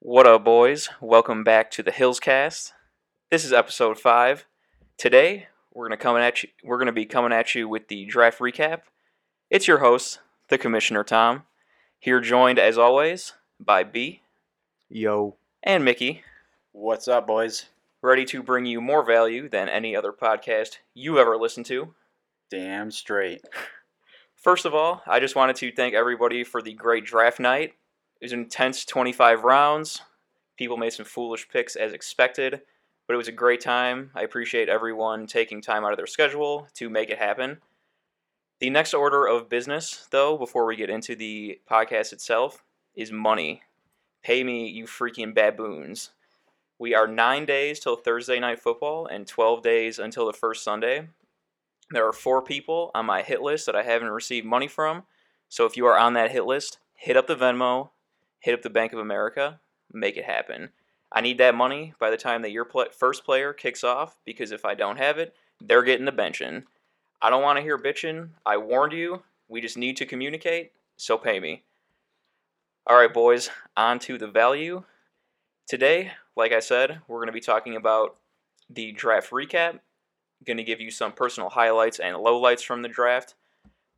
What up, boys? Welcome back to the Hills Cast. This is episode five. Today, we're gonna coming at you. We're gonna be coming at you with the draft recap. It's your host, the Commissioner Tom, here joined as always by B Yo. and Mickey, What's up, boys? ready to bring you more value than any other podcast you ever listened to. Damn straight. First of all, I just wanted to thank everybody for the great draft night. It was an intense 25 rounds. People made some foolish picks as expected, but it was a great time. I appreciate everyone taking time out of their schedule to make it happen. The next order of business, though, before we get into the podcast itself, is money. Pay me, you freaking baboons. We are nine days till Thursday night football and 12 days until the first Sunday. There are four people on my hit list that I haven't received money from. So if you are on that hit list, hit up the Venmo, hit up the Bank of America, make it happen. I need that money by the time that your first player kicks off because if I don't have it, they're getting the benching. I don't want to hear bitching. I warned you. We just need to communicate, so pay me. All right, boys, on to the value. Today, like I said, we're going to be talking about the draft recap going to give you some personal highlights and lowlights from the draft.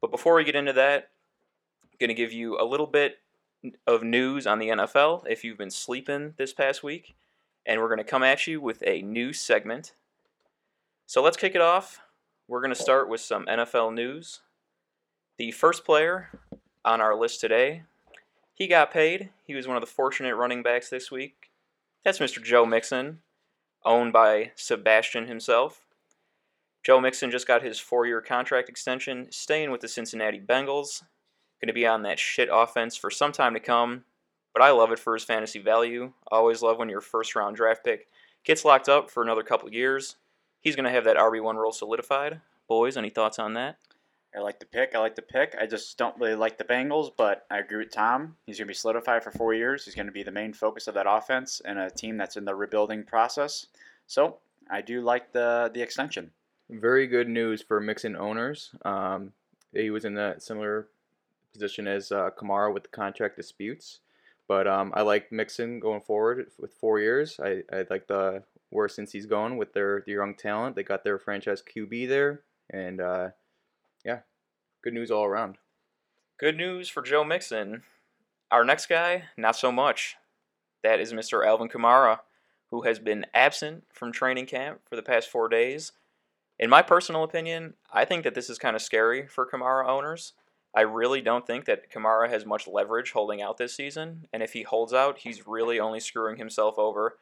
But before we get into that, going to give you a little bit of news on the NFL if you've been sleeping this past week. And we're going to come at you with a new segment. So let's kick it off. We're going to start with some NFL news. The first player on our list today, he got paid. He was one of the fortunate running backs this week. That's Mr. Joe Mixon, owned by Sebastian himself. Joe Mixon just got his four year contract extension, staying with the Cincinnati Bengals. Going to be on that shit offense for some time to come, but I love it for his fantasy value. Always love when your first round draft pick gets locked up for another couple years. He's going to have that RB1 role solidified. Boys, any thoughts on that? I like the pick. I like the pick. I just don't really like the Bengals, but I agree with Tom. He's going to be solidified for four years. He's going to be the main focus of that offense and a team that's in the rebuilding process. So I do like the the extension. Very good news for Mixon owners. Um, he was in that similar position as uh, Kamara with the contract disputes. But um, I like Mixon going forward with four years. I, I like the where since he's going with their, their young talent. They got their franchise QB there. And uh, yeah, good news all around. Good news for Joe Mixon. Our next guy, not so much. That is Mr. Alvin Kamara, who has been absent from training camp for the past four days. In my personal opinion, I think that this is kind of scary for Kamara owners. I really don't think that Kamara has much leverage holding out this season, and if he holds out, he's really only screwing himself over.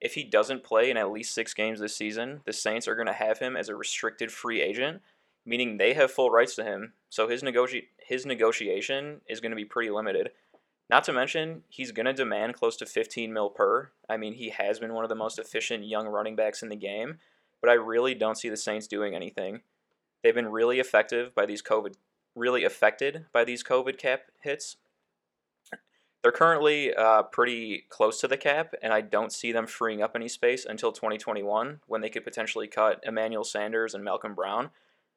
If he doesn't play in at least six games this season, the Saints are going to have him as a restricted free agent, meaning they have full rights to him. So his negoti- his negotiation is going to be pretty limited. Not to mention, he's going to demand close to 15 mil per. I mean, he has been one of the most efficient young running backs in the game but I really don't see the Saints doing anything. They've been really effective by these COVID, really affected by these COVID cap hits. They're currently uh, pretty close to the cap, and I don't see them freeing up any space until 2021 when they could potentially cut Emmanuel Sanders and Malcolm Brown.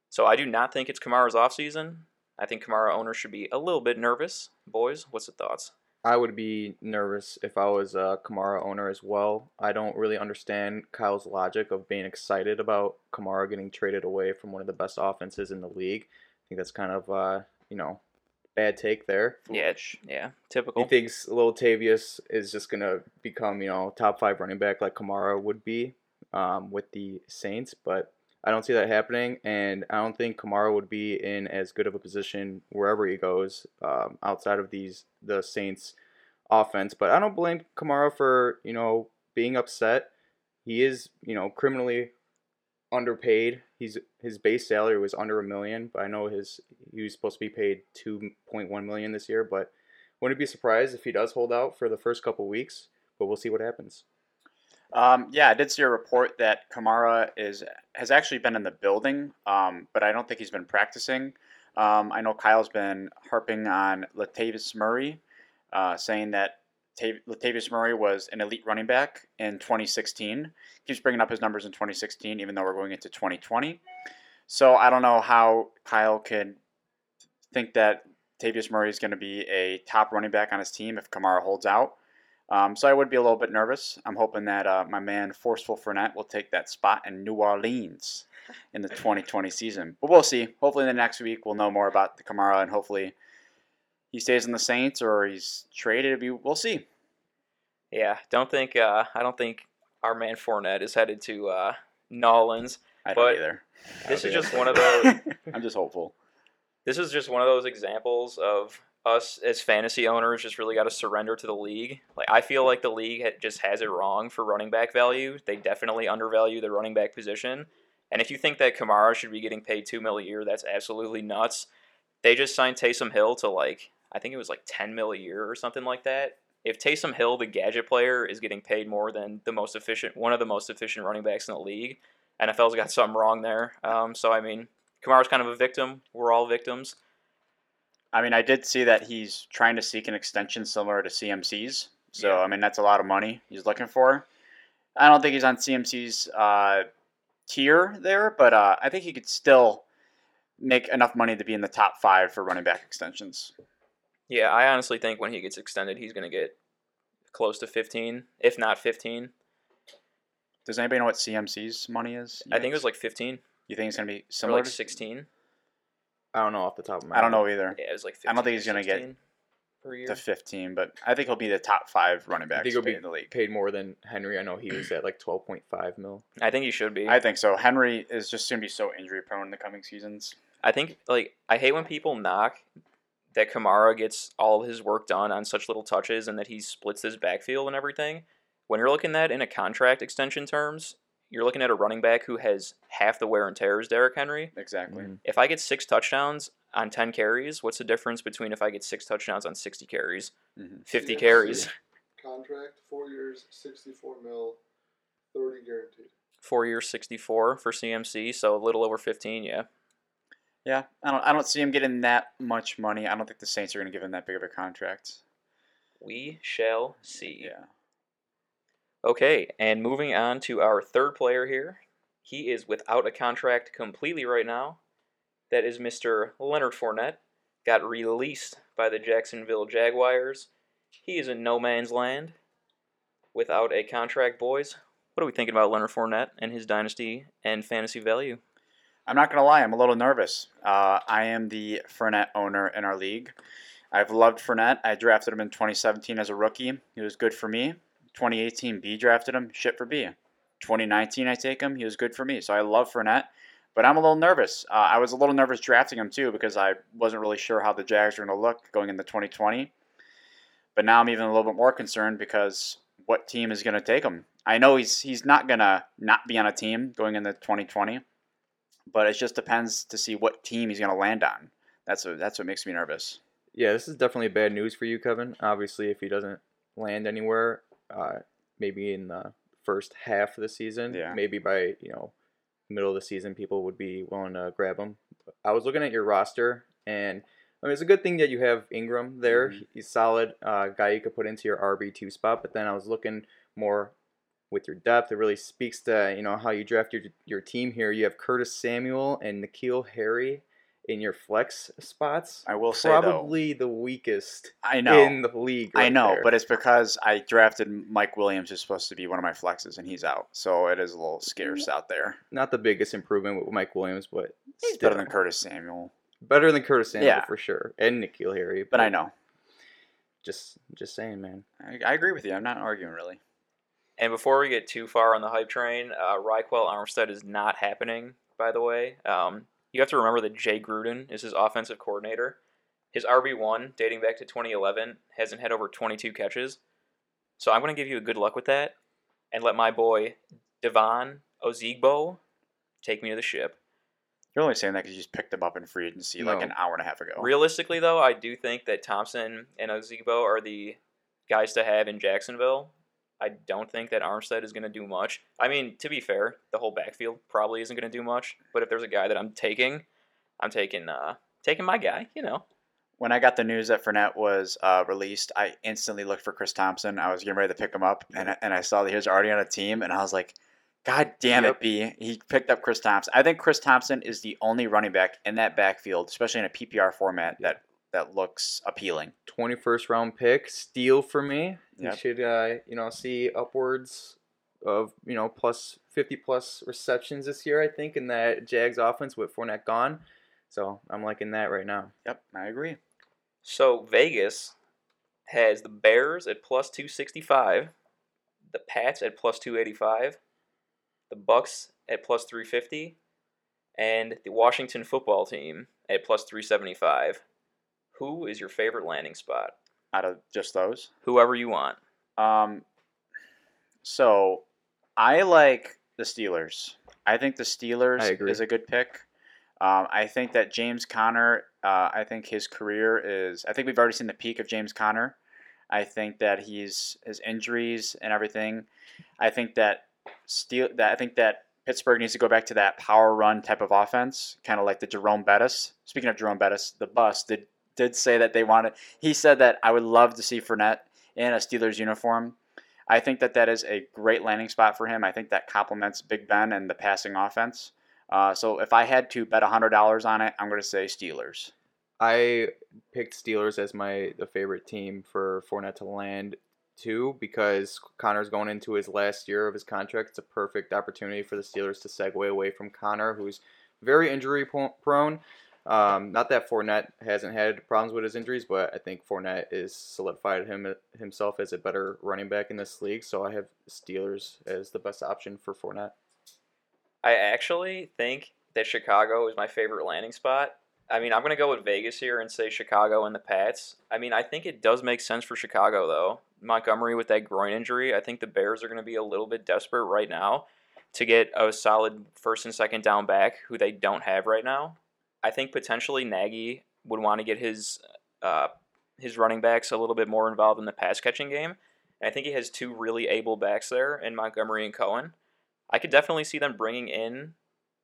So I do not think it's Kamara's offseason. I think Kamara owners should be a little bit nervous. Boys, what's the thoughts? I would be nervous if I was a Kamara owner as well. I don't really understand Kyle's logic of being excited about Kamara getting traded away from one of the best offenses in the league. I think that's kind of, uh, you know, bad take there. Yeah, yeah, typical. He thinks Lil Tavius is just gonna become, you know, top five running back like Kamara would be um, with the Saints, but I don't see that happening, and I don't think Kamara would be in as good of a position wherever he goes um, outside of these the Saints offense. But I don't blame Kamara for you know being upset. He is you know criminally underpaid. He's his base salary was under a million, but I know his he was supposed to be paid two point one million this year. But wouldn't be surprised if he does hold out for the first couple weeks. But we'll see what happens. Um, yeah, I did see a report that Kamara is has actually been in the building, um, but I don't think he's been practicing. Um, I know Kyle's been harping on Latavius Murray, uh, saying that Tav- Latavius Murray was an elite running back in 2016. Keeps bringing up his numbers in 2016, even though we're going into 2020. So I don't know how Kyle can think that Tavius Murray is going to be a top running back on his team if Kamara holds out. Um, so I would be a little bit nervous. I'm hoping that uh, my man Forceful Fournette will take that spot in New Orleans in the 2020 season. But we'll see. Hopefully, in the next week, we'll know more about the Kamara, and hopefully, he stays in the Saints or he's traded. We'll see. Yeah, don't think. Uh, I don't think our man Fournette is headed to uh, Nolans. I don't either. This is just one of those. I'm just hopeful. this is just one of those examples of us as fantasy owners just really got to surrender to the league. Like I feel like the league just has it wrong for running back value. They definitely undervalue the running back position. And if you think that Kamara should be getting paid two mil a year, that's absolutely nuts. They just signed Taysom Hill to like I think it was like ten mil a year or something like that. If Taysom Hill, the gadget player, is getting paid more than the most efficient, one of the most efficient running backs in the league, NFL's got something wrong there. Um, so I mean, Kamara's kind of a victim. We're all victims. I mean, I did see that he's trying to seek an extension similar to CMC's. So, Yeah. I mean, that's a lot of money he's looking for. I don't think he's on CMC's uh, tier there, but uh, I think he could still make enough money to be in the top five for running back extensions. Yeah, I honestly think when he gets extended, he's going to get close to 15, if not 15. Does anybody know what CMC's money is? I think it was like 15 You think it's going to be or similar like to 16. I don't know off the top of my I don't know either. Yeah, it was like 15 I don't think he's gonna get 16 per year. To 15, but I think he'll be the top five running I backs think he'll be in the league. paid more than Henry. I know he was at like 12.5 mil. I think he should be. I think so. Henry is just going to be so injury prone in the coming seasons. I think like I hate when people knock that Kamara gets all of his work done on such little touches and that he splits his backfield and everything. When you're looking at in a contract extension terms, you're looking at a running back who has half the wear and tear as Derrick Henry. Exactly. Mhm. If I get six touchdowns on 10 carries, what's the difference between if I get six touchdowns on 60 carries? Mhm. 50 Yeah. carries. Contract, four years, 64 mil, 30 guaranteed. Four years, 64 for CMC, so a little over 15, yeah. Yeah, I don't. I don't see him getting that much money. I don't think the Saints are going to give him that big of a contract. We shall see. Yeah. Okay, and moving on to our third player here. He is without a contract completely right now. That is Mr. Leonard Fournette. Got released by the Jacksonville Jaguars. He is in no man's land without a contract, boys. What are we thinking about Leonard Fournette and his dynasty and fantasy value? I'm not going to lie. I'm a little nervous. Uh, I am the Fournette owner in our league. I've loved Fournette. I drafted him in 2017 as a rookie. He was good for me. 2018, B drafted him. Shit for B. 2019, I take him. He was good for me. So I love Fournette. But I'm a little nervous. Uh, I was a little nervous drafting him too because I wasn't really sure how the Jags were going to look going into 2020. But now I'm even a little bit more concerned because what team is going to take him? I know he's he's not going to not be on a team going into 2020, but it just depends to see what team he's going to land on. That's what that's what makes me nervous. Yeah, this is definitely bad news for you, Kevin. Obviously, if he doesn't land anywhere, uh, maybe in the first half of the season, Yeah. maybe by you know middle of the season, people would be willing to grab him. I was looking at your roster, and I mean, it's a good thing that you have Ingram there. Mhm. He's solid uh, guy you could put into your RB two spot. But then I was looking more with your depth. It really speaks to you know how you draft your your team here. You have Curtis Samuel and N'Keal Harry in your flex spots. I will say though, Probably the weakest I know, in the league. I know, there. but it's because I drafted Mike Williams, who's supposed to be one of my flexes, and he's out, so it is a little scarce out there. not the biggest improvement with Mike Williams, but He's still. better than Curtis Samuel, better than Curtis Samuel Yeah. for sure, and N'Keal Harry. but I know. Just, just saying, man. I, I agree with you. I'm not arguing really. And before we get too far on the hype train, uh, Armstead is not happening, by the way. Um, you have to remember that Jay Gruden is his offensive coordinator. His RB1, dating back to 2011, hasn't had over 22 catches. So I'm going to give you a good luck with that and let my boy Devine Ozigbo take me to the ship. You're only saying that because you just picked him up in free agency like an hour and a half ago. Realistically, though, I do think that Thompson and Ozigbo are the guys to have in Jacksonville. I don't think that Armstead is going to do much. I mean, to be fair, the whole backfield probably isn't going to do much. But if there's a guy that I'm taking, I'm taking uh, taking my guy. You know, When I got the news that Fournette was uh, released, I instantly looked for Chris Thompson. I was getting ready to pick him up, and, and I saw that he was already on a team, and I was like, God damn it, B. He picked up Chris Thompson. I think Chris Thompson is the only running back in that backfield, especially in a PPR format, that that looks appealing. 21st round pick, steal for me. Yep. You should, uh, you know, see upwards of you know plus 50 plus receptions this year. I think in that Jags offense with Fournette gone. So I'm liking that right now. Yep, I agree. So Vegas has the Bears at plus 265, the Pats at plus 285, the Bucs at plus 350, and the Washington football team at plus 375. Who is your favorite landing spot? Out of just those. Whoever you want. Um, so I like the Steelers. I think the Steelers is a good pick. Um, I think that James Conner. Uh, I think his career is. I think we've already seen the peak of James Conner. I think that he's his injuries and everything. I think that Steel. That I think that Pittsburgh needs to go back to that power run type of offense, kind of like the Jerome Bettis. Speaking of Jerome Bettis, the bus did did say that they wanted. He said that I would love to see Fournette in a Steelers uniform. I think that that is a great landing spot for him. I think that complements Big Ben and the passing offense. Uh, so if I had to bet hundred dollars on it, I'm going to say Steelers. I picked Steelers as my the favorite team for Fournette to land too because Conner's going into his last year of his contract. It's a perfect opportunity for the Steelers to segue away from Connor, who's very injury prone. Um, not that Fournette hasn't had problems with his injuries, but I think Fournette is solidified him himself as a better running back in this league. So I have Steelers as the best option for Fournette. I actually think that Chicago is my favorite landing spot. I mean, I'm going to go with Vegas here and say Chicago and the Pats. I mean, I think it does make sense for Chicago, though. Montgomery with that groin injury, I think the Bears are going to be a little bit desperate right now to get a solid first and second down back who they don't have right now. I think potentially Nagy would want to get his uh, his running backs a little bit more involved in the pass catching game. And I think he has two really able backs there in Montgomery and Cohen. I could definitely see them bringing in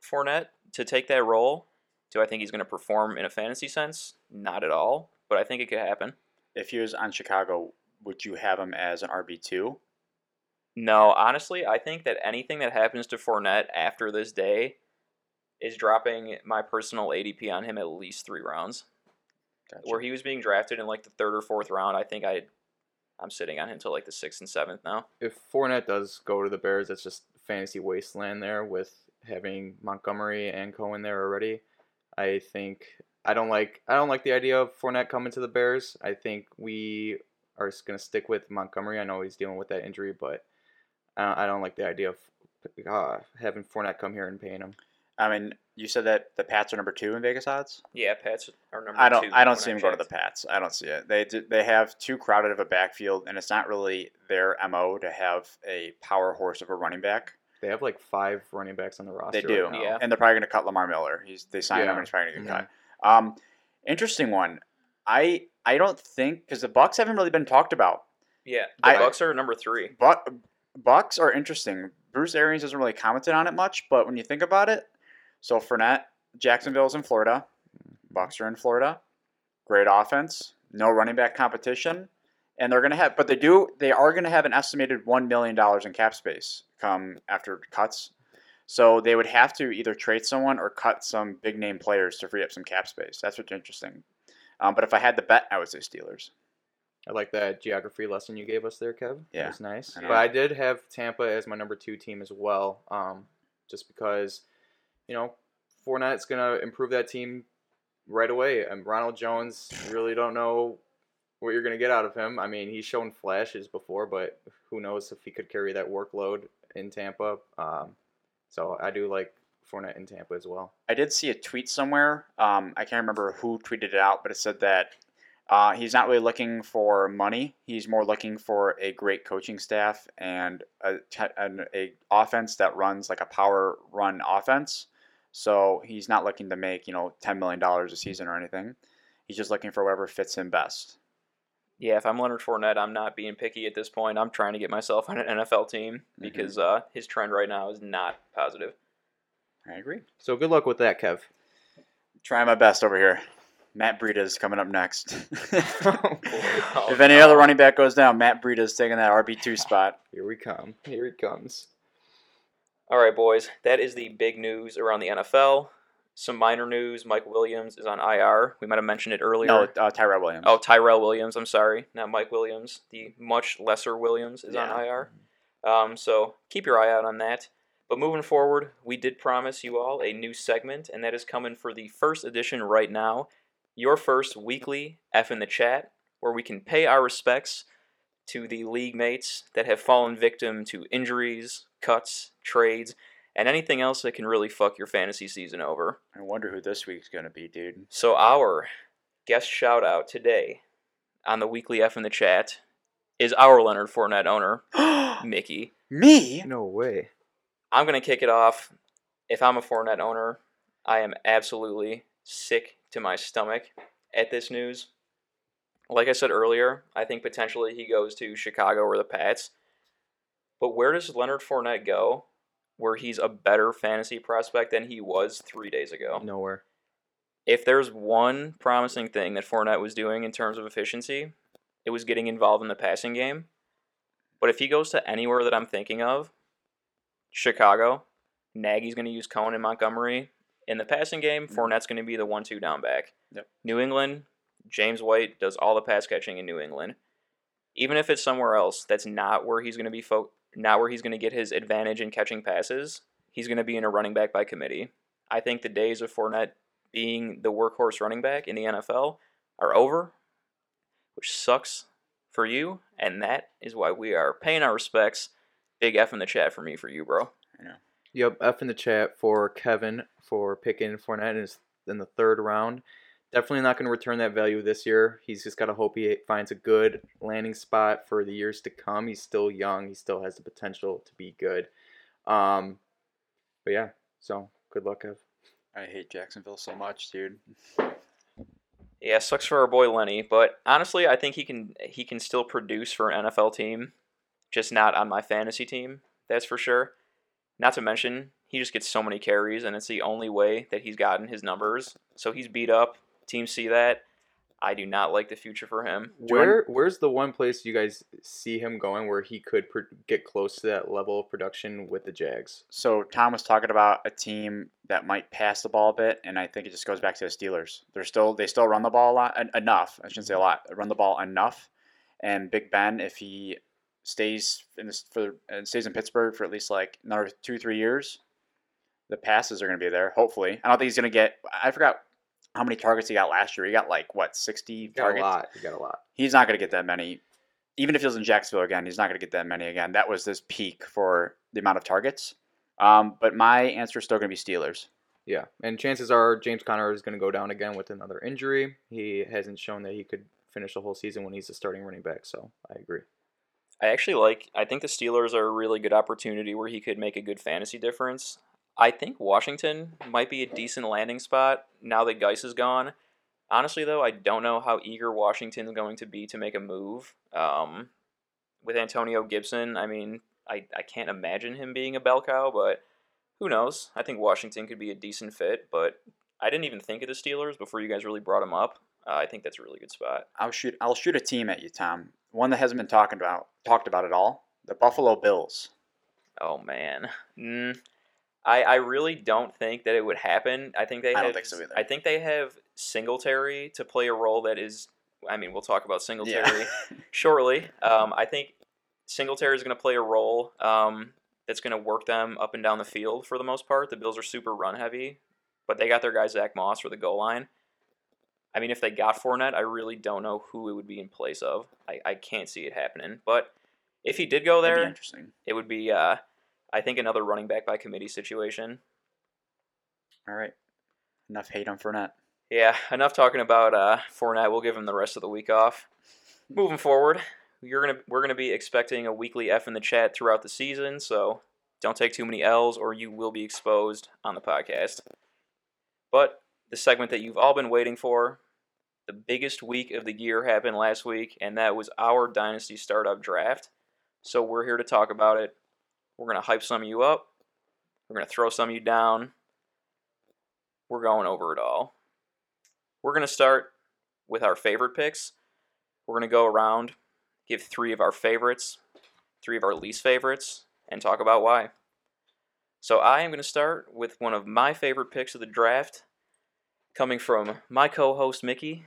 Fournette to take that role. Do I think he's going to perform in a fantasy sense? Not at all, but I think it could happen. If he was on Chicago, would you have him as an RB two? No, honestly, I think that anything that happens to Fournette after this day is dropping my personal ADP on him at least three rounds. Where he was being drafted in like the third or fourth round, I think I, I'm sitting on him till like the sixth and seventh now. if Fournette does go to the Bears, that's just fantasy wasteland there with having Montgomery and Cohen there already. I think I don't like I don't like the idea of Fournette coming to the Bears. I think we are going to stick with Montgomery. I know he's dealing with that injury, but uh, I don't like the idea of uh, having Fournette come here and paying him. I mean, you said that the Pats are number two in Vegas odds. Yeah, Pats are number I don't. two. I don't see them go to the. Pats. I don't see it. They do- they have too crowded of a backfield, and it's not really their mo to have a power horse of a running back. They have like five running backs on the roster. They do, right now. Yeah. and they're probably going to cut Lamar Miller. He's they signed him, Yeah. and he's probably going to get Mhm. cut. Um, interesting one. I I don't think because the Bucs haven't really been talked about. Yeah, the I- Bucs are number three. But Bucs are interesting. Bruce Arians hasn't really commented on it much, but when you think about it, so Fournette, Jacksonville's in Florida, Bucs are in Florida, great offense, no running back competition, and they're gonna have, but they do, they are gonna have an estimated one million dollars in cap space come after cuts. So they would have to either trade someone or cut some big name players to free up some cap space. That's what's interesting. Um, but if I had to bet, I would say Steelers. I like that geography lesson you gave us there, Kev. Yeah. It was nice. I. But I did have Tampa as my number two team as well, um, just because, you know, Fournette's to improve that team right away. And Ronald Jones, really don't know what you're to get out of him. I mean, he's shown flashes before, but who knows if he could carry that workload in Tampa. Um, so I do like Fournette in Tampa as well. I did see a tweet somewhere. Um, I can't remember who tweeted it out, but it said that uh, he's not really looking for money. He's more looking for a great coaching staff and a, an a offense that runs like a power run offense. So he's not looking to make you know ten million dollars a season or anything. He's just looking for whatever fits him best. Yeah, if I'm Leonard Fournette, I'm not being picky at this point. I'm trying to get myself on an NFL team because uh, his trend right now is not positive. I agree. So good luck with that, Kev. Trying my best over here. Matt Breida is coming up next. Oh, if any other running back goes down, Matt Breida is taking that RB two spot. Here we come. Here he comes. All right, boys, that is the big news around the NFL. Some minor news: Mike Williams is on IR. We might have mentioned it earlier. No, uh, Tyrell Williams. Oh, Tyrell Williams. I'm sorry, not Mike Williams. The much lesser Williams is Yeah. on IR. Um, so keep your eye out on that. But moving forward, we did promise you all a new segment, and that is coming for the first edition right now. Your first weekly F in the chat, where we can pay our respects to the league mates that have fallen victim to injuries, cuts, trades, and anything else that can really fuck your fantasy season over. I wonder who this week's gonna be, dude. So our guest shout out today on the weekly F in the chat is our Leonard Fournette owner, Mickey. Me? No way. I'm gonna kick it off. If I'm a Fournette owner, I am absolutely sick to my stomach at this news. Like I said earlier, I think potentially he goes to Chicago or the Pats. But where does Leonard Fournette go where he's a better fantasy prospect than he was three days ago? Nowhere. if there's one promising thing that Fournette was doing in terms of efficiency, it was getting involved in the passing game. But if he goes to anywhere that I'm thinking of, Chicago, Nagy's going to use Cohen and Montgomery. In the passing game, mm-hmm. Fournette's going to be the one-two down back. Yep. New England, James White does all the pass catching in New England. Even if it's somewhere else that's not where he's going to be fo- not where he's going to get his advantage in catching passes, he's going to be in a running back by committee. I think the days of Fournette being the workhorse running back in the NFL are over, which sucks for you, and that is why we are paying our respects. Big F in the chat for me for you, bro. Yep, F in the chat for Kevin for picking Fournette in the third round. Definitely not going to return that value this year. He's just got to hope he finds a good landing spot for the years to come. He's still young. He still has the potential to be good. Um, but yeah, so good luck, Kev. I hate Jacksonville so much, dude. Yeah, sucks for our boy Lenny, but honestly, I think he can he can still produce for an NFL team, just not on my fantasy team. That's for sure. Not to mention, he just gets so many carries, and it's the only way that he's gotten his numbers. So he's beat up. Teams see that. I do not like the future for him. Do Where where's the one place you guys see him going where he could pr- get close to that level of production with the Jags? So Tom was talking about a team that might pass the ball a bit, and I think it just goes back to the Steelers. They're still they still run the ball a lot en- enough. I shouldn't say a lot. Run the ball enough, and Big Ben, if he stays in this for and stays in Pittsburgh for at least like another two three years, the passes are going to be there. Hopefully, I don't think he's going to get. I forgot how many targets he got last year. He got like what sixty You got targets a lot. You got a lot. he's not going to get that many. Even if he was in Jacksonville again, he's not going to get that many again. That was his peak for the amount of targets. Um, but my answer is still going to be Steelers. Yeah, and chances are James Conner is going to go down again with another injury. He hasn't shown that he could finish the whole season when he's a starting running back, so I agree. I actually like. I think the Steelers are a really good opportunity where he could make a good fantasy difference. I think Washington might be a decent landing spot now that Guice is gone. Honestly, though, I don't know how eager Washington's going to be to make a move. Um, with Antonio Gibson, I mean, I, I can't imagine him being a bell cow, but who knows? I think Washington could be a decent fit, but I didn't even think of the Steelers before you guys really brought him up. Uh, I think that's a really good spot. I'll shoot. I'll shoot a team at you, Tom. One that hasn't been talking about talked about at all. The Buffalo Bills. Oh man, mm, I I really don't think that it would happen. I think they I have. don't think so either. I think they have Singletary to play a role that is. I mean, we'll talk about Singletary shortly. Um, I think Singletary is going to play a role um, that's going to work them up and down the field for the most part. The Bills are super run heavy, but they got their guy Zach Moss for the goal line. I mean, if they got Fournette, I really don't know who it would be in place of. I, I can't see it happening. But if he did go there, interesting. it would be, uh, I think, another running back by committee situation. All right. Enough hate on Fournette. Yeah, enough talking about uh, Fournette. We'll give him the rest of the week off. Moving forward, you're gonna we're gonna be expecting a weekly F in the chat throughout the season, so don't take too many L's or you will be exposed on the podcast. But the segment that you've all been waiting for, the biggest week of the year happened last week, and that was our Dynasty Startup Draft. So we're here to talk about it. We're gonna hype some of you up. We're gonna throw some of you down. We're going over it all. We're going to start with our favorite picks. We're going to go around, give three of our favorites, three of our least favorites, and talk about why. So I am going to start with one of my favorite picks of the draft, coming from my co-host Mickey.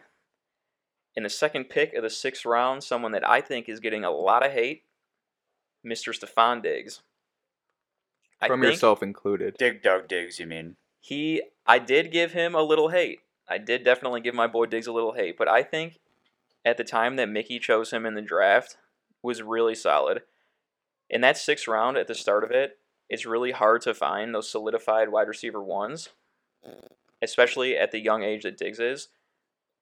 In the second pick of the sixth round, someone that I think is getting a lot of hate, Mr. Stephon Diggs. I From yourself included. Dig Dug Diggs, you mean? he, I did give him a little hate. I did definitely give my boy Diggs a little hate, but I think at the time that Mickey chose him in the draft was really solid. In that sixth round at the start of it, it's really hard to find those solidified wide receiver ones, especially at the young age that Diggs is.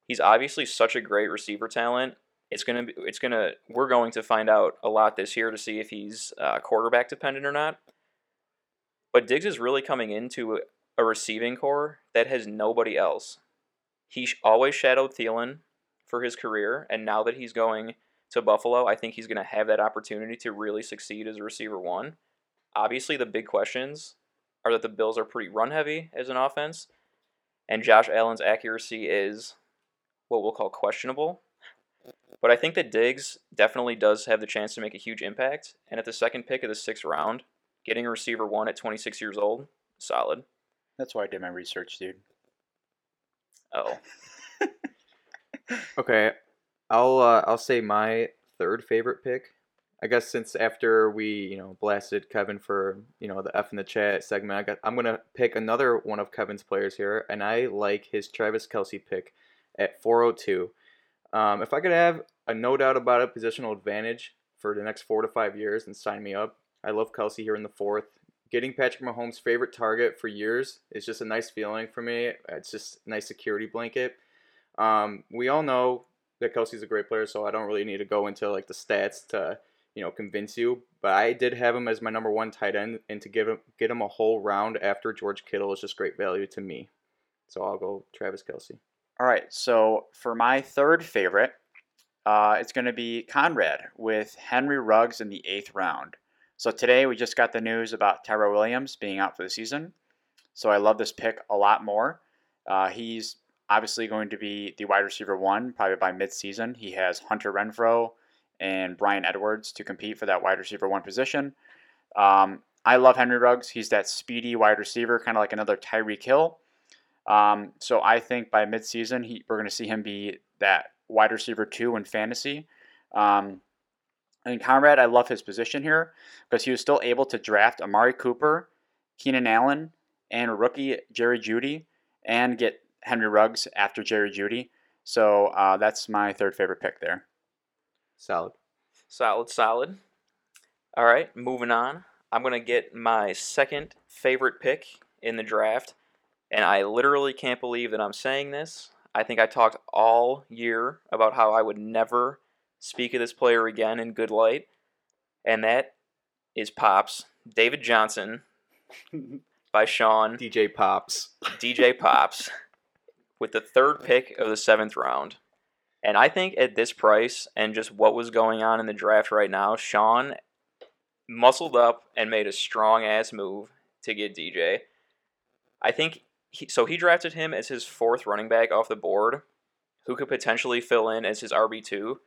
He's obviously such a great receiver talent. It's gonna be, it's gonna, we're going to find out a lot this year to see if he's uh, quarterback dependent or not. But Diggs is really coming into a receiving corps that has nobody else. He always shadowed Thielen for his career, and now that he's going to Buffalo, I think he's going to have that opportunity to really succeed as a receiver one. Obviously, the big questions are that the Bills are pretty run heavy as an offense, and Josh Allen's accuracy is what we'll call questionable. But I think that Diggs definitely does have the chance to make a huge impact, and at the second pick of the sixth round, getting a receiver one at 26 years old, solid. That's why I did my research, dude. Oh, Okay, I'll uh, I'll say my third favorite pick. I guess since after we you know blasted Kevin for you know the F in the chat segment, I got I'm gonna pick another one of Kevin's players here, and I like his Travis Kelce pick at 402. Um, if I could have a no doubt about it positional advantage for the next four to five years, then sign me up. I love Kelce here in the fourth. Getting Patrick Mahomes' favorite target for years is just a nice feeling for me. It's just a nice security blanket. Um, we all know that Kelce's a great player, so I don't really need to go into like the stats to you know convince you. But I did have him as my number one tight end, and to give him get him a whole round after George Kittle is just great value to me. So I'll go Travis Kelce. All right, so for my third favorite, uh, it's going to be Conrad with Henry Ruggs in the eighth round. So today we just got the news about Tyrell Williams being out for the season. So I love this pick a lot more. Uh, he's obviously going to be the wide receiver one probably by midseason. He has Hunter Renfrow and Bryan Edwards to compete for that wide receiver one position. Um, I love Henry Ruggs. He's that speedy wide receiver, kind of like another Tyreek Hill. Um, so I think by midseason, he, we're going to see him be that wide receiver two in fantasy. Um, and Conrad, I love his position here because he was still able to draft Amari Cooper, Keenan Allen, and rookie Jerry Jeudy, and get Henry Ruggs after Jerry Jeudy. So uh, that's my third favorite pick there. Solid. solid, solid. All right, moving on. I'm going to get my second favorite pick in the draft. And I literally can't believe that I'm saying this. I think I talked all year about how I would never speak of this player again in good light. And that is Pops, David Johnson by Sean DJ Pops. DJ Pops with the third pick of the seventh round. And I think at this price and just what was going on in the draft right now, Sean muscled up and made a strong ass move to get DJ. I think he, so. He drafted him as his fourth running back off the board, who could potentially fill in as his RB two.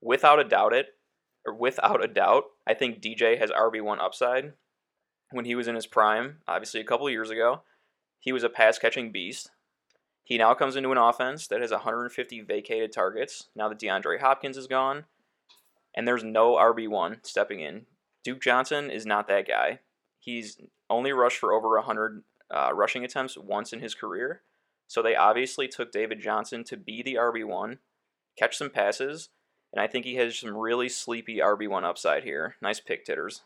Without a doubt, it or without a doubt, I think DJ has RB one upside. When he was in his prime, obviously a couple years ago, he was a pass catching beast. He now comes into an offense that has 150 vacated targets now that DeAndre Hopkins is gone, and there's no RB1 stepping in. Duke Johnson is not that guy. He's only rushed for over 100 uh, rushing attempts once in his career, so they obviously took David Johnson to be the RB1, catch some passes, and I think he has some really sleepy RB1 upside here. Nice pick, titters.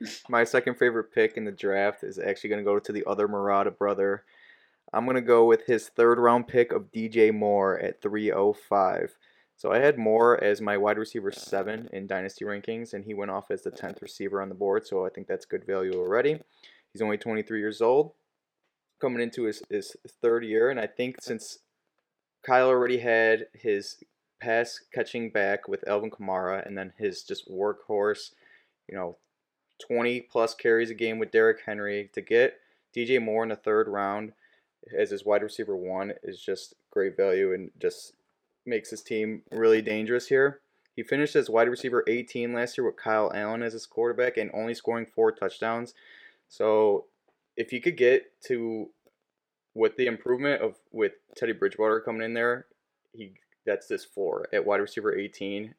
My second favorite pick in the draft is actually going to go to the other Murata brother. I'm going to go with his third round pick of DJ Moore at 305. So I had Moore as my wide receiver seven in dynasty rankings, and he went off as the 10th receiver on the board. So I think that's good value already. He's only 23 years old, coming into his, his third year. And I think since Kyle already had his pass catching back with Alvin Kamara and then his just workhorse, you know, 20 plus carries a game with Derrick Henry to get DJ Moore in the third round as his wide receiver one is just great value and just makes his team really dangerous here. He finished as wide receiver 18 last year with Kyle Allen as his quarterback and only scoring four touchdowns. So if you could get to with the improvement of with Teddy Bridgewater coming in there, he that's this floor at wide receiver 18,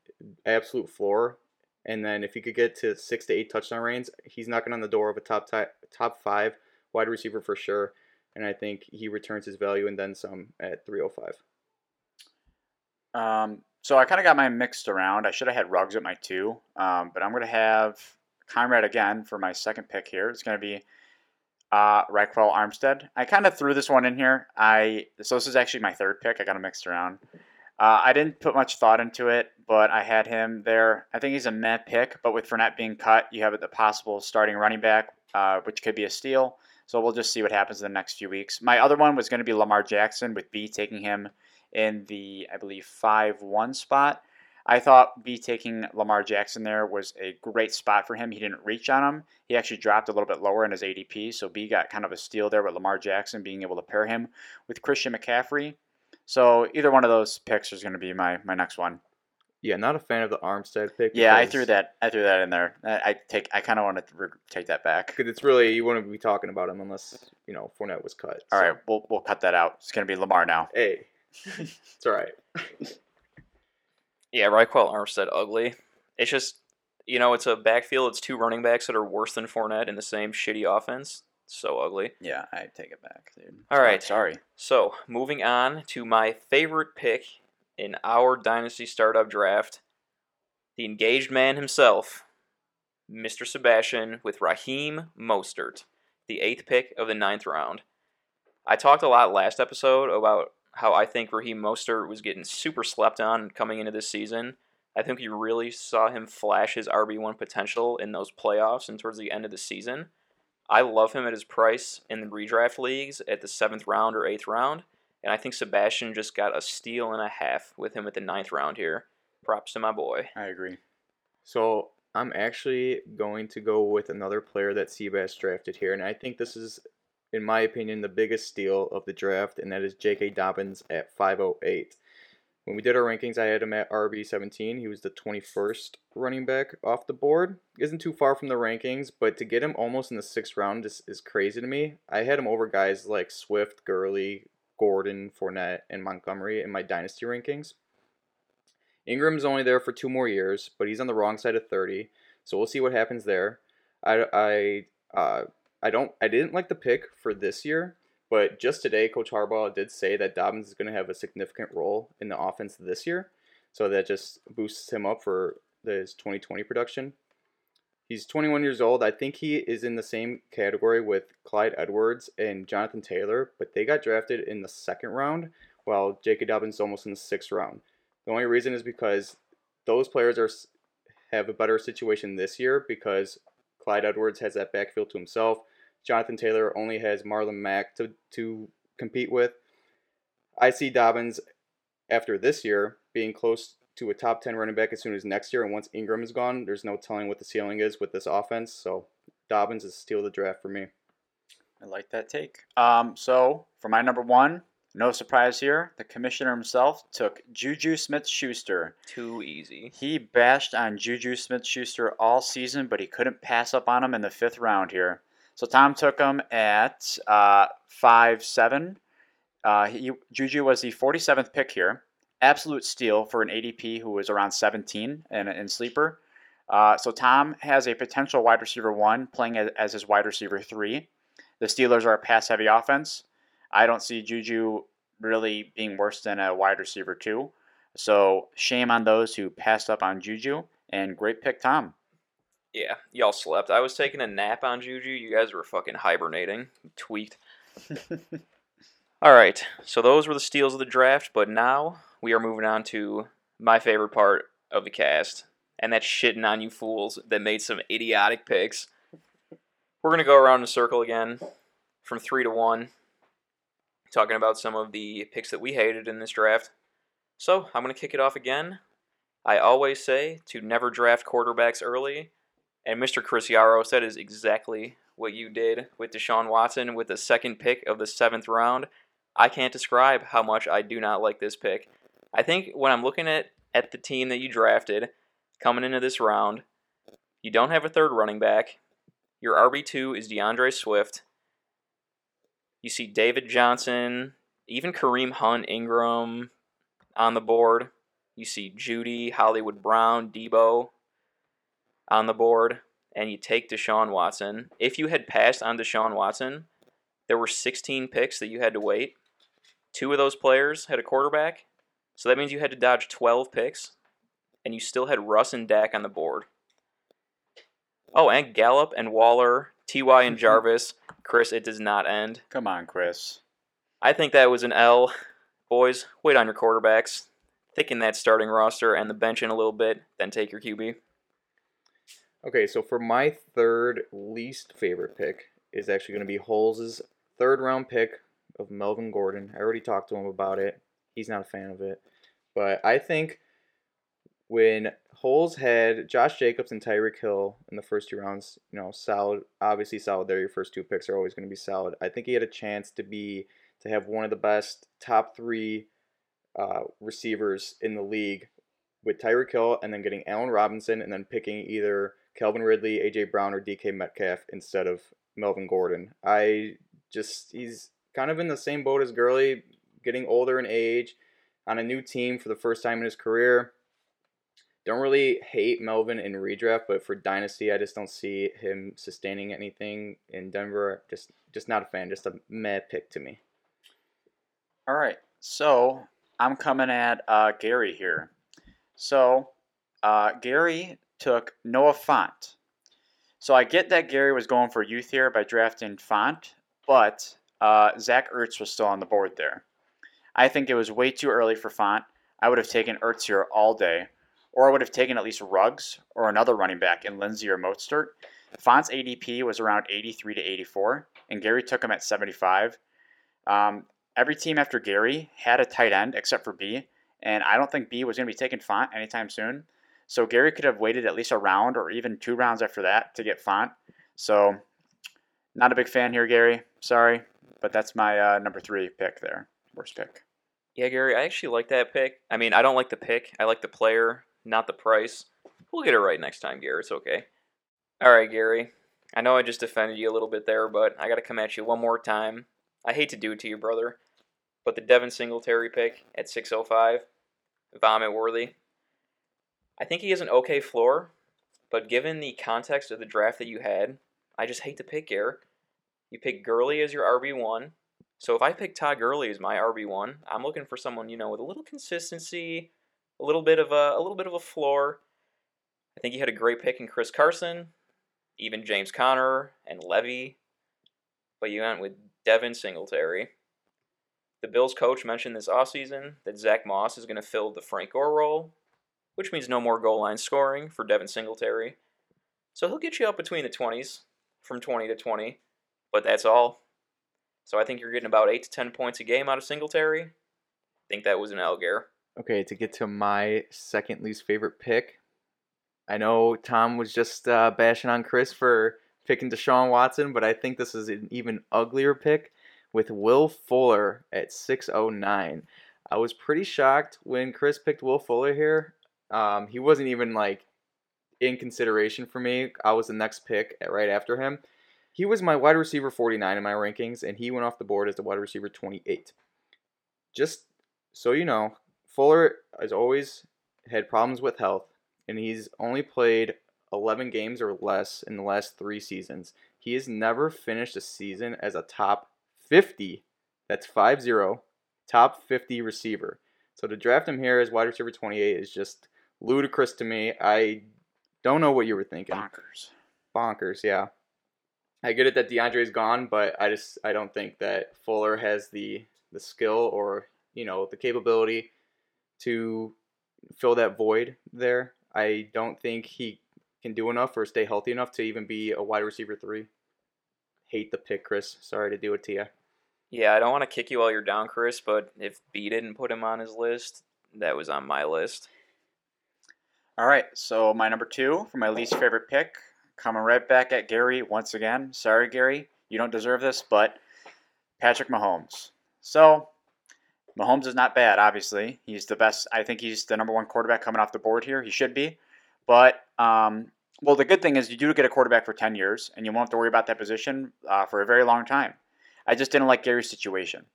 absolute floor. And then if he could get to six to eight touchdown range, he's knocking on the door of a top top five wide receiver for sure. And I think he returns his value and then some at 305. Um, so I kind of got my mixed around. I should have had Ruggs at my two, um, but I'm going to have Conrad again for my second pick here. It's going to be uh, Armstead. I kind of threw this one in here. I so this is actually my third pick. I got them mixed around. Uh, I didn't put much thought into it, but I had him there. I think he's a meh pick, but with Fournette being cut, you have the possible starting running back, uh, which could be a steal. So we'll just see what happens in the next few weeks. My other one was going to be Lamar Jackson, with B taking him in the, I believe, 5 1 spot. I thought B taking Lamar Jackson there was a great spot for him. He didn't reach on him. He actually dropped a little bit lower in his ADP, so B got kind of a steal there with Lamar Jackson being able to pair him with Christian McCaffrey. So either one of those picks is going to be my, my next one. Yeah, not a fan of the Armstead pick. Yeah, I threw that. I threw that in there. I, I take. I kind of want to re- take that back. Because it's really you wouldn't be talking about him unless you know Fournette was cut. All so- right, we'll we'll cut that out. It's going to be Lamar now. Hey, it's all right. Yeah, Ryquell Armstead ugly. It's just you know, it's a backfield. It's two running backs that are worse than Fournette in the same shitty offense. So ugly. Yeah, I take it back, dude. All right. Sorry. So moving on to my favorite pick in our dynasty startup draft, the engaged man himself, Mr. Sebastian, with Raheem Mostert, the eighth pick of the ninth round. I talked a lot last episode about how I think Raheem Mostert was getting super slept on coming into this season. I think we really saw him flash his RB1 potential in those playoffs and towards the end of the season. I love him at his price in the redraft leagues at the seventh round or eighth round, and I think Sebastian just got a steal and a half with him at the ninth round here. Props to my boy. I agree. So I'm actually going to go with another player that Seabass drafted here, and I think this is, in my opinion, the biggest steal of the draft, and that is J.K. Dobbins at 508. When we did our rankings, I had him at RB17. He was the 21st running back off the board. Isn't too far from the rankings, but to get him almost in the sixth round is, is crazy to me. I had him over guys like Swift, Gurley, Gordon, Fournette, and Montgomery in my dynasty rankings. Ingram's only there for two more years, but he's on the wrong side of 30, so we'll see what happens there. I, I, uh, I don't, I didn't like the pick for this year, but just today, Coach Harbaugh did say that Dobbins is going to have a significant role in the offense this year, so that just boosts him up for his 2020 production. He's 21 years old. I think he is in the same category with Clyde Edwards and Jonathan Taylor, but they got drafted in the second round, while J.K. Dobbins is almost in the sixth round. The only reason is because those players are have a better situation this year because Clyde Edwards has that backfield to himself. Jonathan Taylor only has Marlon Mack to, to compete with. I see Dobbins after this year being close to a top 10 running back as soon as next year. And once Ingram is gone, there's no telling what the ceiling is with this offense. So Dobbins is steal the draft for me. I like that take. Um, so for my number one, no surprise here, the commissioner himself took Juju Smith Schuster. Too easy. He bashed on Juju Smith Schuster all season, but he couldn't pass up on him in the fifth round here. So Tom took him at uh, five seven. Uh, he, Juju was the 47th pick here. Absolute steal for an ADP who was around 17 in, in sleeper. Uh, so Tom has a potential wide receiver one playing as, as his wide receiver three. The Steelers are a pass heavy offense. I don't see Juju really being worse than a wide receiver two. So shame on those who passed up on Juju. And great pick, Tom. Yeah, y'all slept. I was taking a nap on Juju. You guys were fucking hibernating. Tweaked. All right, so those were the steals of the draft, but now we are moving on to my favorite part of the cast, and that's shitting on you fools that made some idiotic picks. We're gonna go around in a circle again, from three to one, talking about some of the picks that we hated in this draft. So I'm gonna kick it off again. I always say to never draft quarterbacks early, and Mr. Chris Yaros, that is exactly what you did with Deshaun Watson with the second pick of the seventh round. I can't describe how much I do not like this pick. I think when I'm looking at at the team that you drafted coming into this round. You don't have a third running back. Your RB2 is D'Andre Swift. You see David Johnson, even Kareem Hunt, Ingram on the board. You see Jeudy, Hollywood Brown, Deebo on the board, and you take Deshaun Watson. If you had passed on Deshaun Watson, there were 16 picks that you had to wait. Two of those players had a quarterback, so that means you had to dodge 12 picks, and you still had Russ and Dak on the board. Oh, and Gallup and Waller, Ty and Jarvis. Chris, it does not end. Come on, Chris. I think that was an L. Boys, wait on your quarterbacks. Thicken that starting roster and the bench in a little bit, then take your QB. Okay, so for my third least favorite pick is actually going to be Holes's third round pick of Melvin Gordon. I already talked to him about it. He's not a fan of it. But I think when Holes had Josh Jacobs and Tyreek Hill in the first two rounds, you know, solid, obviously solid there. Your first two picks are always going to be solid. I think he had a chance to be to have one of the best top three uh, receivers in the league with Tyreek Hill, and then getting Allen Robinson, and then picking either Calvin Ridley, AJ Brown, or DK Metcalf instead of Melvin Gordon. I just he's kind of in the same boat as Gurley, getting older in age, on a new team for the first time in his career. Don't really hate Melvin in redraft, but for dynasty, I just don't see him sustaining anything in Denver. Just, just not a fan. Just a meh pick to me. All right, so I'm coming at uh, Gary here. So uh, Gary took Noah Fant. So I get that Gary was going for youth here by drafting Fant, but uh, Zach Ertz was still on the board there. I think it was way too early for Fant. I would have taken Ertz here all day, or I would have taken at least Ruggs or another running back in Lindsay or Mostert. Fant's ADP was around 83 to 84, and Gary took him at 75. Um, every team after Gary had a tight end except for B, and I don't think B was going to be taking Fant anytime soon. So Gary could have waited at least a round or even two rounds after that to get Fant. So not a big fan here, Gary. Sorry, but that's my uh, number three pick there. Worst pick. Yeah, Gary, I actually like that pick. I mean, I don't like the pick. I like the player, not the price. We'll get it right next time, Gary. It's okay. All right, Gary. I know I just offended you a little bit there, but I got to come at you one more time. I hate to do it to you, brother, but the Devin Singletary pick at 605, vomit worthy. I think he has an okay floor, but given the context of the draft that you had, I just hate to pick Gary. You pick Gurley as your RB1. So if I pick Todd Gurley as my RB1, I'm looking for someone, you know, with a little consistency, a little bit of a, a little bit of a floor. I think you had a great pick in Chris Carson, even James Conner and Levy, but you went with Devin Singletary. The Bills coach mentioned this offseason that Zach Moss is going to fill the Frank Gore role, which means no more goal line scoring for Devin Singletary. So he'll get you up between the 20s, from 20 to 20, but that's all. So I think you're getting about 8 to 10 points a game out of Singletary. I think that was an Algar. Okay, to get to my second least favorite pick, I know Tom was just uh, bashing on Chris for picking Deshaun Watson, but I think this is an even uglier pick with Will Fuller at 609. I was pretty shocked when Chris picked Will Fuller here. Um, he wasn't even like in consideration for me. I was the next pick right after him. He was my wide receiver 49 in my rankings, and he went off the board as the wide receiver 28. Just so you know, Fuller has always had problems with health, and he's only played 11 games or less in the last three seasons. He has never finished a season as a top 50, that's 5 0, top 50 receiver. So to draft him here as wide receiver 28 is just ludicrous to me. I don't know what you were thinking. Bonkers. Bonkers, yeah. I get it that DeAndre's gone, but I just I don't think that Fuller has the the skill or you know the capability to fill that void there. I don't think he can do enough or stay healthy enough to even be a wide receiver three. Hate the pick, Chris. Sorry to do it to you. Yeah, I don't want to kick you while you're down, Chris, but if B didn't put him on his list, that was on my list. All right, so my number two for my least favorite pick, coming right back at Gary once again. Sorry, Gary, you don't deserve this, but Patrick Mahomes. So Mahomes is not bad, obviously. He's the best. I think he's the number one quarterback coming off the board here. He should be. But, um, well, the good thing is you do get a quarterback for 10 years, and you won't have to worry about that position uh, for a very long time. I just didn't like Gary's situation.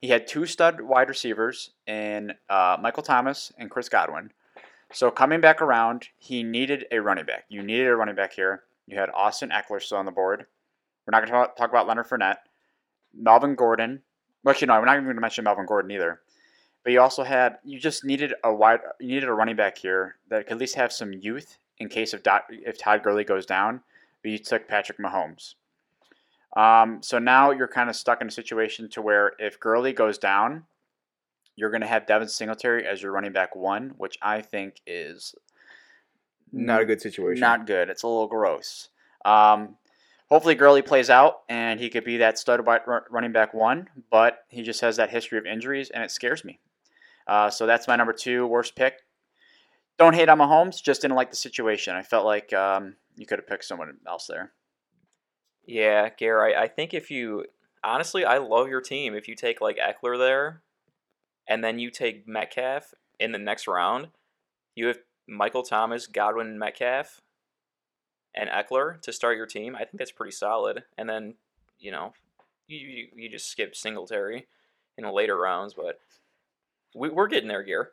He had two stud wide receivers in uh, Michael Thomas and Chris Godwin. So coming back around, he needed a running back. You needed a running back here. You had Austin Ekeler still on the board. We're not going to talk about Leonard Fournette. Melvin Gordon. Well, actually, no, we're not even going to mention Melvin Gordon either. But you also had you just needed a wide you needed a running back here that could at least have some youth in case of if Todd Gurley goes down. But you took Patrick Mahomes. Um, so now you're kind of stuck in a situation to where if Gurley goes down, you're going to have Devin Singletary as your running back one, which I think is Not a good situation. not good. It's a little gross. Um, hopefully, Gurley plays out and he could be that stud wide running back one, but he just has that history of injuries and it scares me. Uh, so that's my number two worst pick. Don't hate on Mahomes, just didn't like the situation. I felt like um, you could have picked someone else there. Yeah, Gary, I think if you honestly, I love your team. If you take like Ekeler there, and then you take Metcalf in the next round, you have Michael Thomas, Godwin, Metcalf, and Ekeler to start your team. I think that's pretty solid. And then you know, you you, you just skip Singletary in the later rounds, but we, we're getting there, Gear.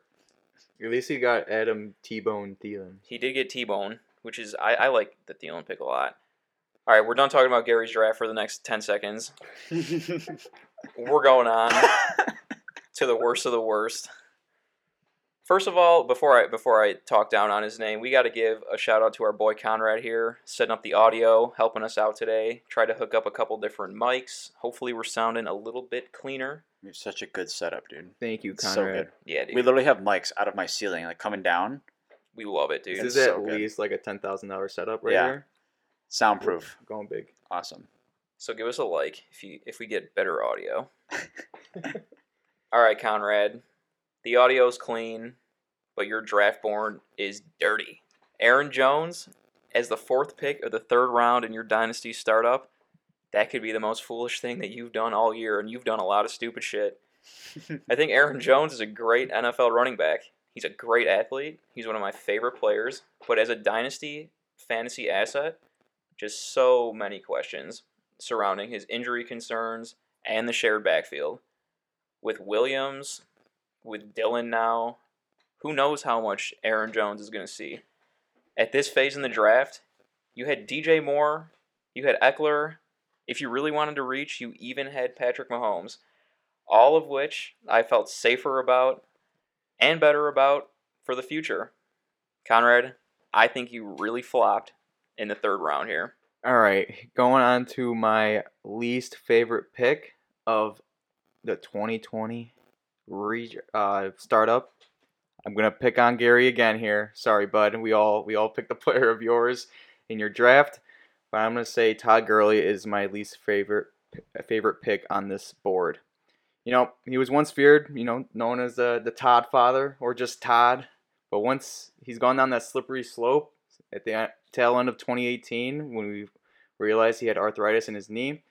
At least he got Adam T-Bone Thielen. He did get T-Bone, which is I, I like the Thielen pick a lot. All right, we're done talking about Gary's draft for the next ten seconds. We're going on to the worst of the worst. First of all, before I before I talk down on his name, we got to give a shout out to our boy Conrad here, setting up the audio, helping us out today. Tried to hook up a couple different mics. Hopefully, we're sounding a little bit cleaner. We have such a good setup, dude. Thank you, It's so Conrad. good. Yeah, dude, We literally have mics out of my ceiling, like coming down, we love it, dude. This It's is so at good. least like a ten thousand dollar setup right Yeah. here. soundproof. Going big. Awesome. So give us a like if you if we get better audio. All right, Conrad. The audio's clean, but your draft board is dirty. Aaron Jones as the fourth pick of the third round in your dynasty startup. That could be the most foolish thing that you've done all year, and you've done a lot of stupid shit. I think Aaron Jones is a great NFL running back. He's a great athlete. He's one of my favorite players. But as a dynasty fantasy asset, just so many questions surrounding his injury concerns and the shared backfield. With Williams, with Dillon now, who knows how much Aaron Jones is going to see. At this phase in the draft, you had DJ Moore, you had Ekeler. If you really wanted to reach, you even had Patrick Mahomes. All of which I felt safer about and better about for the future. Conrad, I think you really flopped in the third round here. All right, going on to my least favorite pick of the 2020 re- uh, startup. I'm gonna pick on Gary again here. Sorry, bud. We all we all picked a player of yours in your draft, but I'm gonna say Todd Gurley is my least favorite favorite pick on this board. You know, he was once feared, you know, known as the the Todd father or just Todd. But once he's gone down that slippery slope at the tail end of 2018, when we realized he had arthritis in his knee,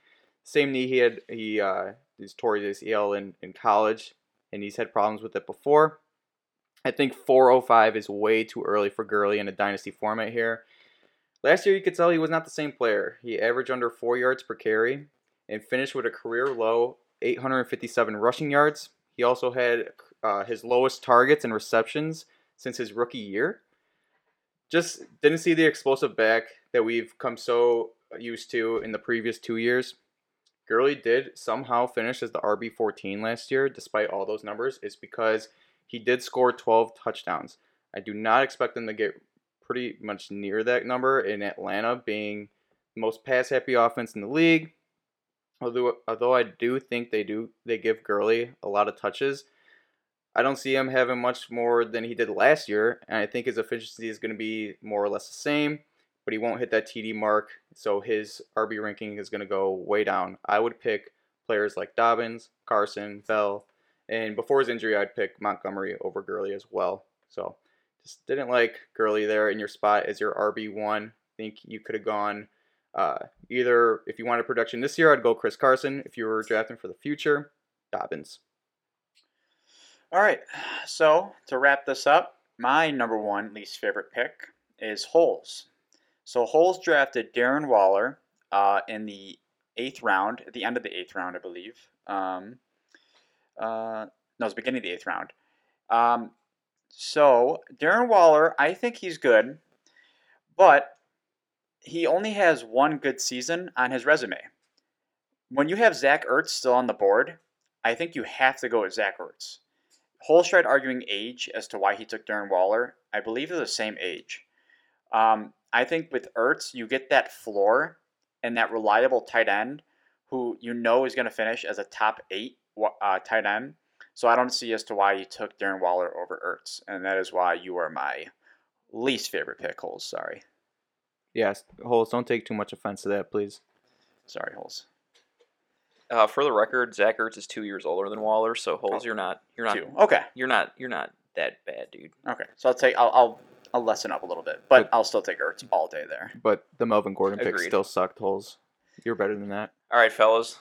same knee he had he uh, his ACL in in college, and he's had problems with it before. I think 405 is way too early for Gurley in a dynasty format here. Last year, you could tell he was not the same player. He averaged under four yards per carry and finished with a career low 857 rushing yards. He also had uh, his lowest targets and receptions since his rookie year. Just didn't see the explosive back that we've come so used to in the previous two years. Gurley did somehow finish as the RB14 last year, despite all those numbers. It's because he did score 12 touchdowns. I do not expect them to get pretty much near that number in Atlanta being the most pass happy offense in the league. Although, although I do think they do they give Gurley a lot of touches, I don't see him having much more than he did last year, and I think his efficiency is going to be more or less the same. But he won't hit that TD mark, so his RB ranking is going to go way down. I would pick players like Dobbins, Carson, Bell, and before his injury, I'd pick Montgomery over Gurley as well. So just didn't like Gurley there in your spot as your RB one. I think you could have gone uh, either if you wanted production this year, I'd go Chris Carson. If you were drafting for the future, Dobbins. All right. So to wrap this up, my number one least favorite pick is Holes. So Holes drafted Darren Waller uh, in the eighth round, at the end of the eighth round, I believe. Um, uh, no, it was beginning of the eighth round. Um, so Darren Waller, I think he's good, but he only has one good season on his resume. When you have Zach Ertz still on the board, I think you have to go with Zach Ertz. Holz tried arguing age as to why he took Darren Waller. I believe they're the same age. Um, I think with Ertz, you get that floor and that reliable tight end who you know is going to finish as a top eight uh, tight end. So I don't see as to why you took Darren Waller over Ertz, and that is why you are my least favorite pick, Holes. Sorry, Yes, Holes, don't take too much offense to that, please. sorry, Holes. Uh, for the record, Zach Ertz is two years older than Waller, so Holes, you're not, you're not, Two. Okay, you're not, you're not that bad, dude. okay. So I'll take. I'll. I'll I'll lessen up a little bit, but I'll still take Ertz all day there. But the Melvin Gordon pick still sucked, Holes. You're better than that. All right, fellas.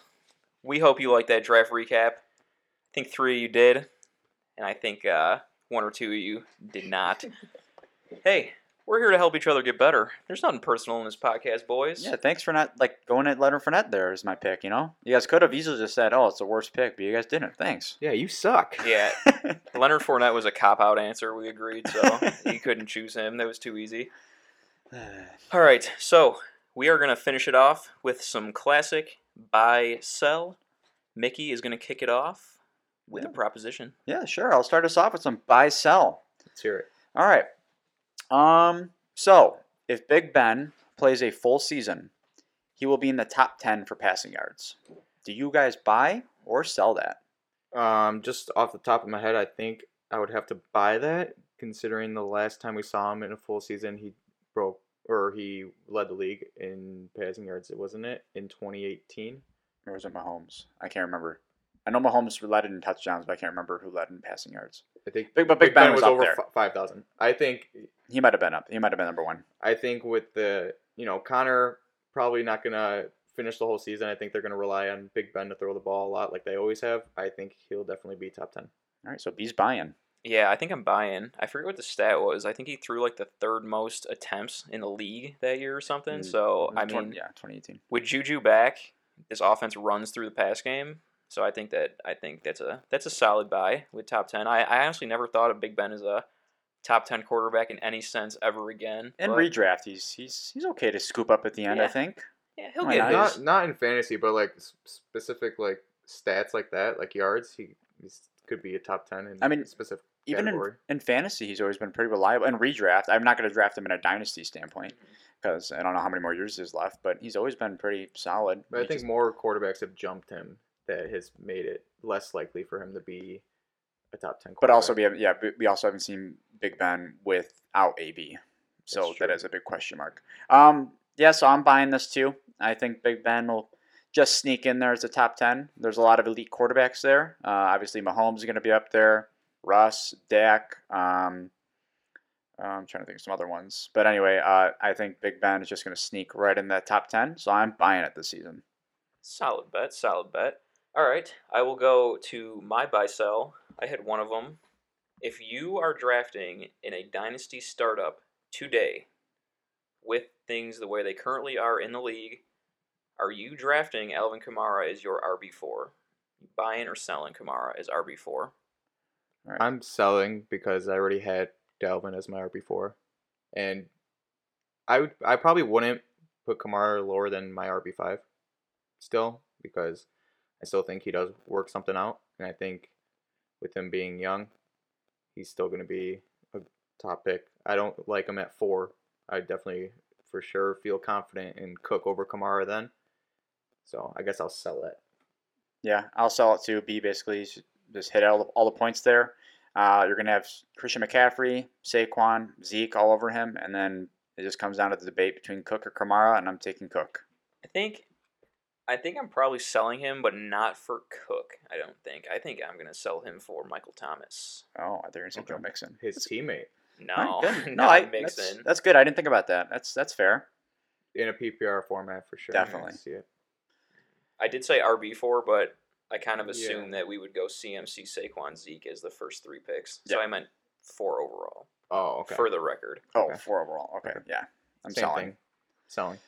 We hope you like that draft recap. I think three of you did, and I think uh, one or two of you did not. hey, we're here to help each other get better. There's nothing personal in this podcast, boys. Yeah, thanks for not like going at Leonard Fournette. There is my pick. You know, you guys could have easily just said, "Oh, it's the worst pick," but you guys didn't. Thanks. Yeah, you suck. Yeah, Leonard Fournette was a cop out answer. We agreed, so you couldn't choose him. That was too easy. All right, so we are going to finish it off with some classic buy sell. Mickey is going to kick it off with a proposition. yeah, sure. I'll start us off with some buy sell. Let's hear it. All right. Um. So if Big Ben plays a full season, he will be in the top ten for passing yards. Do you guys buy or sell that? Um, just off the top of my head, I think I would have to buy that, considering the last time we saw him in a full season, he broke or he led the league in passing yards, It wasn't it, in 2018? Or was it Mahomes? I can't remember. I know Mahomes led in touchdowns, but I can't remember who led in passing yards. I think Big, but Big, Ben, was, up over there. 5,000. I think He might have been up. He might have been number one. I think with the you know Conner probably not gonna finish the whole season. I think they're gonna rely on Big Ben to throw the ball a lot like they always have. I think he'll definitely be top ten. All right, so B's buying. Yeah, I think I'm buying. I forget what the stat was. I think he threw like the third most attempts in the league that year or something. Mm, So I Twen- mean, yeah, 2018. with Juju back, this offense runs through the pass game. So I think that I think that's a that's a solid buy with top ten. I, I honestly never thought of Big Ben as a top ten quarterback in any sense ever again. And but, redraft, he's he's he's okay to scoop up at the end. I think. yeah, he'll why get not? his. Not not in fantasy, but like specific like stats like that, like yards. He he's, could be a top ten in I mean, a specific Even in, in fantasy, he's always been pretty reliable. And redraft, I'm not going to draft him in a dynasty standpoint because I don't know how many more years there's left. But he's always been pretty solid. But I think just- more quarterbacks have jumped him that has made it less likely for him to be a top ten. But also, we have yeah, we- we also haven't seen Big Ben without AB, so That's that true. is a big question mark. Um, yeah, so I'm buying this too. I think Big Ben will just sneak in there as a top ten. There's a lot of elite quarterbacks there. Uh, obviously, Mahomes is going to be up there. Russ, Dak. Um, I'm trying to think of some other ones, but anyway, uh, I think Big Ben is just going to sneak right in that top ten. So I'm buying it this season. Solid bet, solid bet. All right, I will go to my buy sell. I had one of them. If you are drafting in a dynasty startup today with things the way they currently are in the league, are you drafting Alvin Kamara as your RB4? Buying or selling Kamara as RB4? I'm selling because I already had Dalvin as my RB four, and I would I probably wouldn't put Kamara lower than my RB five, still because I still think he does work something out, and I think with him being young, he's still going to be a top pick. I don't like him at four. I definitely for sure feel confident in Cook over Kamara then. So I guess I'll sell it. Yeah, I'll sell it to B. Basically, just hit all the, all the points there. Uh, you're gonna have Christian McCaffrey, Saquon, Zeke all over him, and then it just comes down to the debate between Cook or Kamara, and I'm taking Cook. I think I think I'm probably selling him, but not for Cook. I don't think. I think I'm gonna sell him for Michael Thomas. Oh, they're gonna say Okay. Joe Mixon. His teammate No, All right, good. not I, that's, Mixon. that's good. I didn't think about that. That's that's fair. in a PPR format for sure. Definitely. I see it. I did say RB four, but I kind of assumed Yeah. that we would go CMC, Saquon, Zeke as the first three picks. So I meant four overall, Oh, okay. for the record. Oh, Okay. four overall. Okay, Okay. yeah. I'm Same selling. thing. Selling.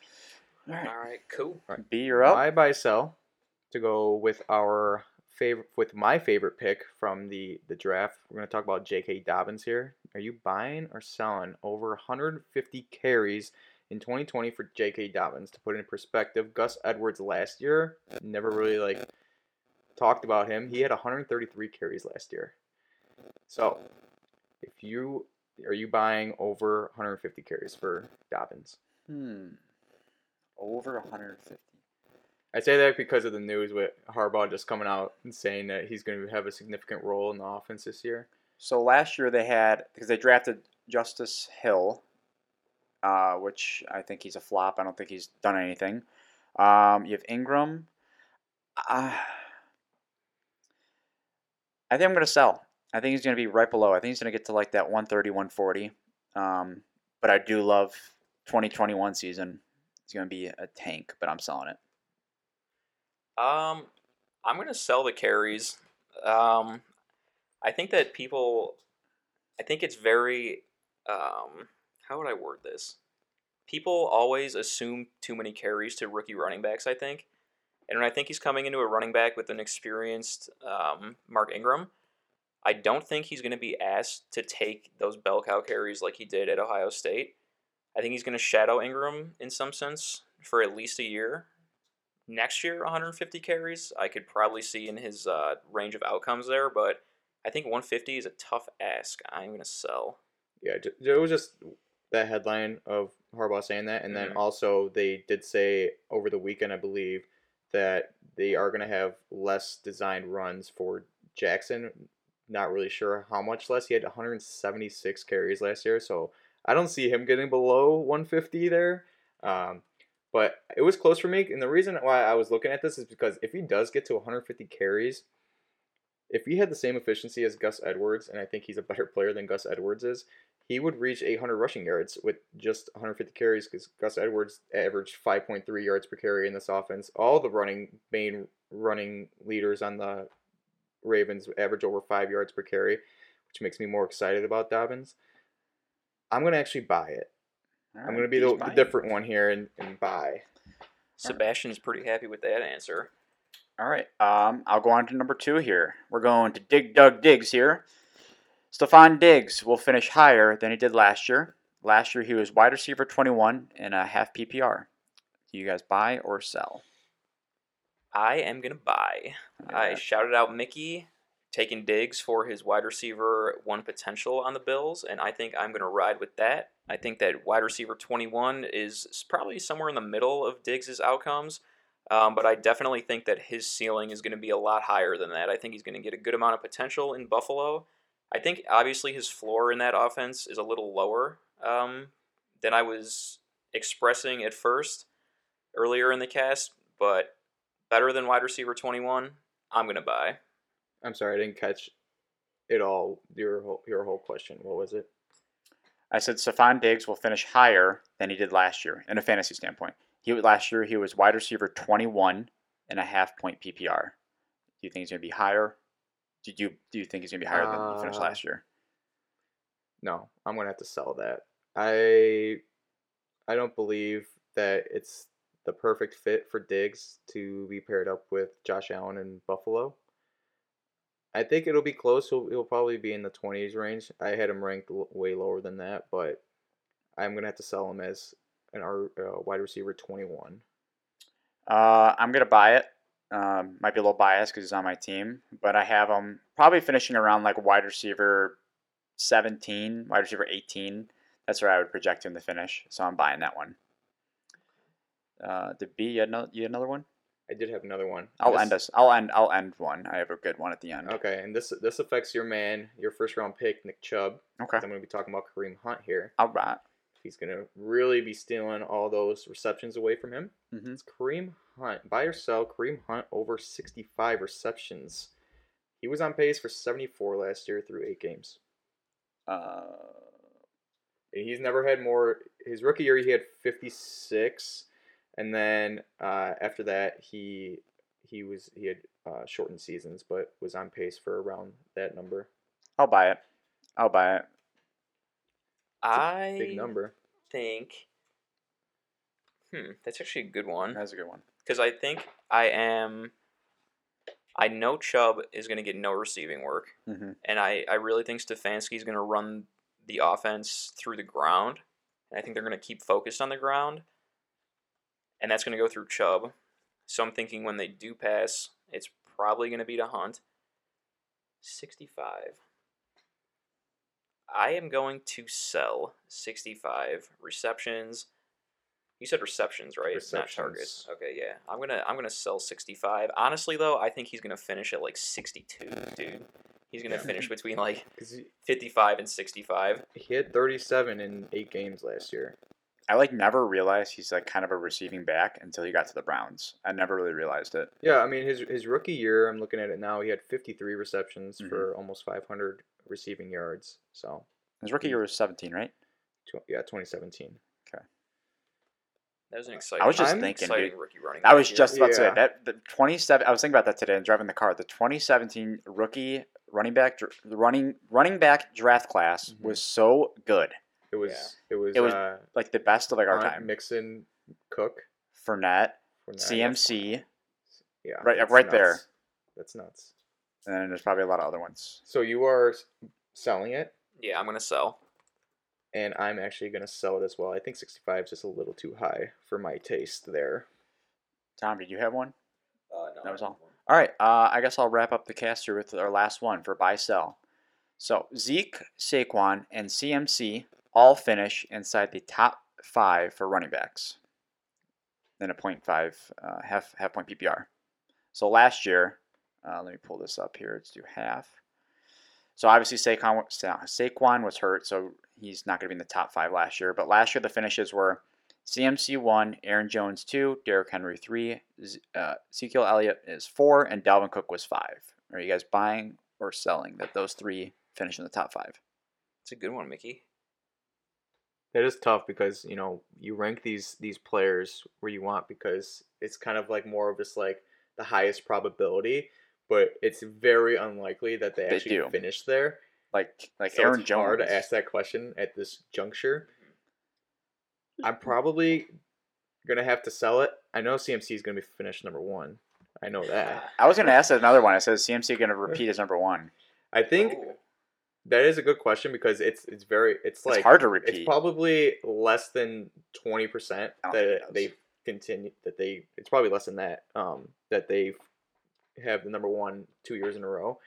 All right. All right, cool. B, you're up. Buy, buy, sell. To go with our favorite, with my favorite pick from the the draft. We're gonna talk about J.K. Dobbins here. Are you buying or selling over 150 carries in 2020 for J.K. Dobbins? To put it in perspective, Gus Edwards last year never really like talked about him. He had 133 carries last year. So, if you are you buying over 150 carries for Dobbins? Hmm. Over 150. I say that because of the news with Harbaugh just coming out and saying that he's going to have a significant role in the offense this year. So last year they had because they drafted Justice Hill, uh, which I think he's a flop. I don't think he's done anything. Um, you have Ingram. Uh, I think I'm gonna sell. I think he's gonna be right below. I think he's gonna get to like that 130, 140. Um, but I do love 2021 season. It's gonna be a tank, but I'm selling it. Um, I'm gonna sell the carries. Um, I think that people, I think it's very, um, how would I word this? People always assume too many carries to rookie running backs. I think, and I think he's coming into a running back with an experienced um, Mark Ingram, I don't think he's going to be asked to take those bell cow carries like he did at Ohio State. I think he's going to shadow Ingram in some sense for at least a year next year 150 carries i could probably see in his uh, range of outcomes there but i think 150 is a tough ask i'm going to sell Yeah, it was just that headline of Harbaugh saying that, and then Mhm. also they did say over the weekend, I believe, that they are going to have less designed runs for Jackson. Not really sure how much less. He had 176 carries last year, so I don't see him getting below 150 there. Um, but it was close for me, and the reason why I was looking at this is because if he does get to 150 carries, if he had the same efficiency as Gus Edwards, and I think he's a better player than Gus Edwards is, he would reach 800 rushing yards with just 150 carries because Gus Edwards averaged 5.3 yards per carry in this offense. All the running main running leaders on the Ravens average over five yards per carry, which makes me more excited about Dobbins. I'm gonna actually buy it. All I'm gonna be the, the different one here and, and buy. sebastian is pretty happy with that answer All right. Um, I'll go on to number two here. We're going to Dig Dug Diggs here. Stefon Diggs will finish higher than he did last year. Last year he was wide receiver 21 in a half PPR. Do you guys buy or sell? i am going to buy i shouted out mickey taking Diggs for his wide receiver one potential on the bills and i think i'm going to ride with that i think that wide receiver 21 is probably somewhere in the middle of diggs's outcomes Um, but I definitely think that his ceiling is going to be a lot higher than that. I think he's going to get a good amount of potential in Buffalo. I think obviously his floor in that offense is a little lower um, than I was expressing at first earlier in the cast, but better than wide receiver 21. I'm going to buy. I'm sorry, I didn't catch it all. Your whole, your whole question. What was it? I said Stefon Diggs will finish higher than he did last year in a fantasy standpoint. He last year he was wide receiver 21 and a half point PPR. Do you think he's going to be higher? Did you do you think he's going to be higher than he finished Uh, last year? No, I'm gonna have to sell that. I I don't believe that it's the perfect fit for Diggs to be paired up with Josh Allen in Buffalo. I think it'll be close. He'll, he'll probably be in the 20s range. I had him ranked l- way lower than that, but I'm gonna have to sell him as an R, uh, wide receiver 21. Uh, I'm going to buy it. Um, might be a little biased because he's on my team, but I have him probably finishing around like wide receiver 17, wide receiver 18. That's where I would project him to finish. So I'm buying that one. Uh, the B, you had, no, you had another one? I did have another one. I'll This- end us. I'll end. I'll end one. I have a good one at the end. Okay, and this this affects your man, your first round pick, Nick Chubb. Okay. I'm going to be talking about Kareem Hunt here. All right. He's going to really be stealing all those receptions away from him. Mhm. It's Kareem Hunt. Buy or sell Kareem Hunt over 65 receptions. He was on pace for 74 last year through eight games. Uh, And he's never had more. His rookie year, he had 56. And then uh, after that, he he was he had uh, shortened seasons, but was on pace for around that number. I'll buy it. I'll buy it. I Big number. think. Hmm, that's actually a good one. That's a good one. because I think I am. I know Chubb is going to get no receiving work, hmm and I, I really think Stefanski is going to run the offense through the ground, and I think they're going to keep focused on the ground, and that's going to go through Chubb. So I'm thinking when they do pass, it's probably going to be to Hunt. Sixty-five. I am going to sell sixty-five receptions. You said receptions, right? Not targets. Receptions. Okay, yeah. I'm gonna I'm gonna sell 65. Honestly, though, I think he's gonna finish at like 62, dude. He's gonna finish between like he, 55 and 65. he had 37 in eight games last year. I like never realized he's like kind of a receiving back until he got to the Browns. I never really realized it. Yeah, I mean his his rookie year. I'm looking at it now. He had 53 receptions Mhm. for almost 500 receiving yards. So His rookie year was 17, right? yeah, 2017. Okay. That was an exciting. I was just I'm thinking, dude. rookie running. I was year. just about to say that the 27. I was thinking about that today and driving the car. The 2017 rookie running back, running running back draft class Mhm. was so good, It was it was, It was uh, like the best of like our Hunt, time. Mixon, Cook, Fournette, Fournette. CMC, Yeah, Right- that's right there. That's nuts. and then there's probably a lot of other ones. So you are selling it, Yeah, I'm gonna sell. and I'm actually gonna sell it as well. I think 65 is just a little too high for my taste there. Tom, did you have one? Uh, no, That was all. don't. All right, uh, I guess I'll wrap up the cast here with our last one for buy sell. So Zeke, Saquon, and CMC all finish inside the top five for running backs. Then a point five uh, half half point PPR. So last year, uh, let me pull this up here. Let's do half. So obviously Saquon Sa- Saquon was hurt, so he's not going to be in the top five last year. But last year the finishes were CMC one, Aaron Jones two, Derrick Henry three, uh, Ezekiel Elliott is four, and Dalvin Cook was five. Are you guys buying or selling that those three finish in the top five? It's a good one, Mickey. That is tough because you know you rank these these players where you want because it's kind of like more of just like the highest probability, but it's very unlikely that they They actually do. finish there. Like like so Aaron it's Jones. hard to ask that question at this juncture. I'm probably gonna have to sell it. I know CMC is gonna be finished number one. I know that. I was going to ask another one. I said CMC going to repeat as number one. I think Oh. That is a good question because it's it's very it's It's like hard to repeat. It's probably less than twenty percent I don't think it that they continue that they. It's probably less than that. Um, that they have the number one two years in a row.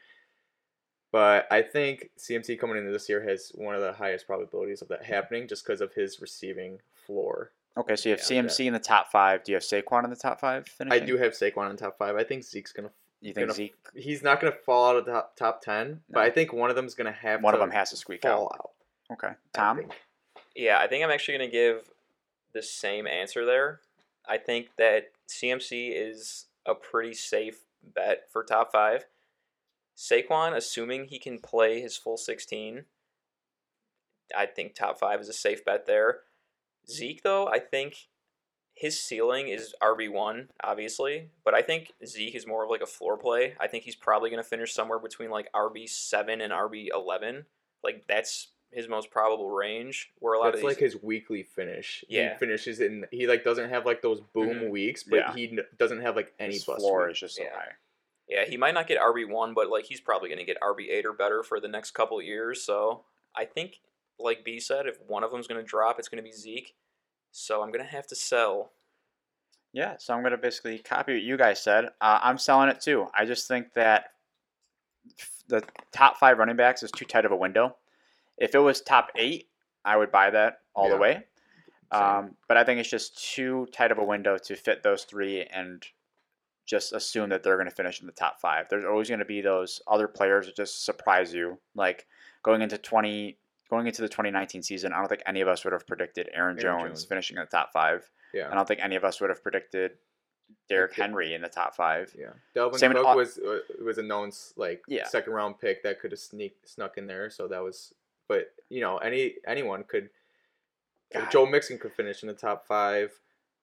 But I think CMC coming into this year has one of the highest probabilities of that happening, just because of his receiving floor. okay, so you have Yeah, CMC in the top five. Do you have Saquon in the top five? I do have Saquon in top five. I think Zeke's gonna. You think gonna- Zeke? He's not gonna fall out of the top, top ten, but I think one of them's gonna have One to of them has to squeak out. out. Okay, Tom. think. Yeah, I think I'm actually going to give the same answer there. I think that CMC is a pretty safe bet for top five. Saquon, assuming he can play his full 16, I think top five is a safe bet there. Zeke, though, I think his ceiling is RB1, obviously, but I think Zeke is more of like a floor play. I think he's probably going to finish somewhere between like RB7 and RB11. Like, that's his most probable range. Where a lot That's of these, like his weekly finish. Yeah. He finishes in. He like doesn't have like those boom Mhm. weeks, but Yeah. he n- doesn't have like any His floor weeks. is just so Yeah. high. Yeah, he might not get RB one, but like he's probably going to get RB eight or better for the next couple years. So I think, like B said, if one of them's going to drop, it's going to be Zeke. So I'm going to have to sell. Yeah, so I'm going to basically copy what you guys said. Uh, I'm selling it too. I just think that f- the top five running backs is too tight of a window. If it was top eight, I would buy that all the way. Um, but I think it's just too tight of a window to fit those three and just assume that they're going to finish in the top five. There's always going to be those other players that just surprise you. Like going into 20, going into the 2019 season, I don't think any of us would have predicted Aaron, Aaron Jones, Jones. finishing in the top five. yeah. I don't think any of us would have predicted Derrick. Henry in the top five. Yeah, Dalvin Same Cook Au- was uh, was a known like Yeah. second round pick that could have sneak snuck in there. So that was, but you know any anyone could. God. Joe Mixon could finish in the top five.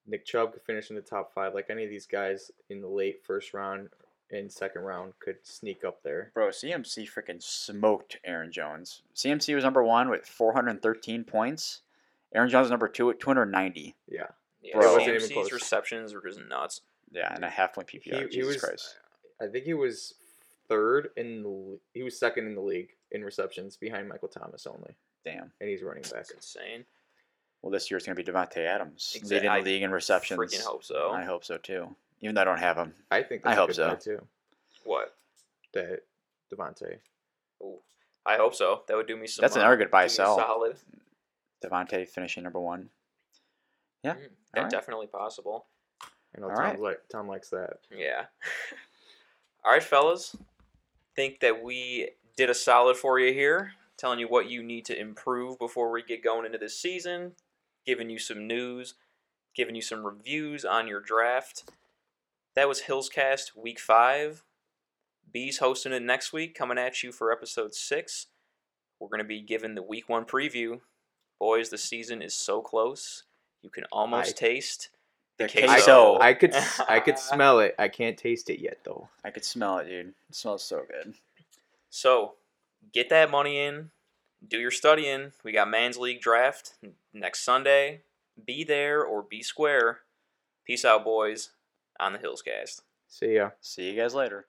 Nick Chubb could finish in the top five. Like any of these guys in the late first round and second round could sneak up there. Bro, CMC freaking smoked Aaron Jones. CMC was number one with 413 points. Aaron Jones was number two at 290. Yeah. Yeah, Bro. It wasn't even CMC's close. receptions were just nuts. Yeah, and a half point PPR. He, he was. Christ. I think he was third in the. He was second in the league in receptions behind Michael Thomas only, Damn. and he's running back. That's insane. Well, this year's going to be Davante Adams Exact- leading the league in receptions. Freaking hope so. I hope so too. Even though I don't have him. I think I that's a hope good so. too. What? That Davante. Ooh, I hope so. That would do me some. That's uh, another good buy do sell. Solid. Davante finishing number one. Yeah. Mm, yeah, Alright. definitely possible. I know All Tom right. like Tom likes that. Yeah. All right, fellas. Think that we did a solid for you here, telling you what you need to improve before we get going into this season, giving you some news, giving you some reviews on your draft. That was Hillscast Week 5. Bees hosting it next week, coming at you for episode 6. We're going to be giving the Week 1 preview. Boys, the season is so close. You can almost I- taste The queso. queso. I could s- I could smell it. I can't taste it yet though. I could smell it, dude. It smells so good. So, get that money in, do your studying. We got Man's League draft next Sunday. Be there or be square. Peace out, boys, on the Hills Hillscast. See ya. See you guys later.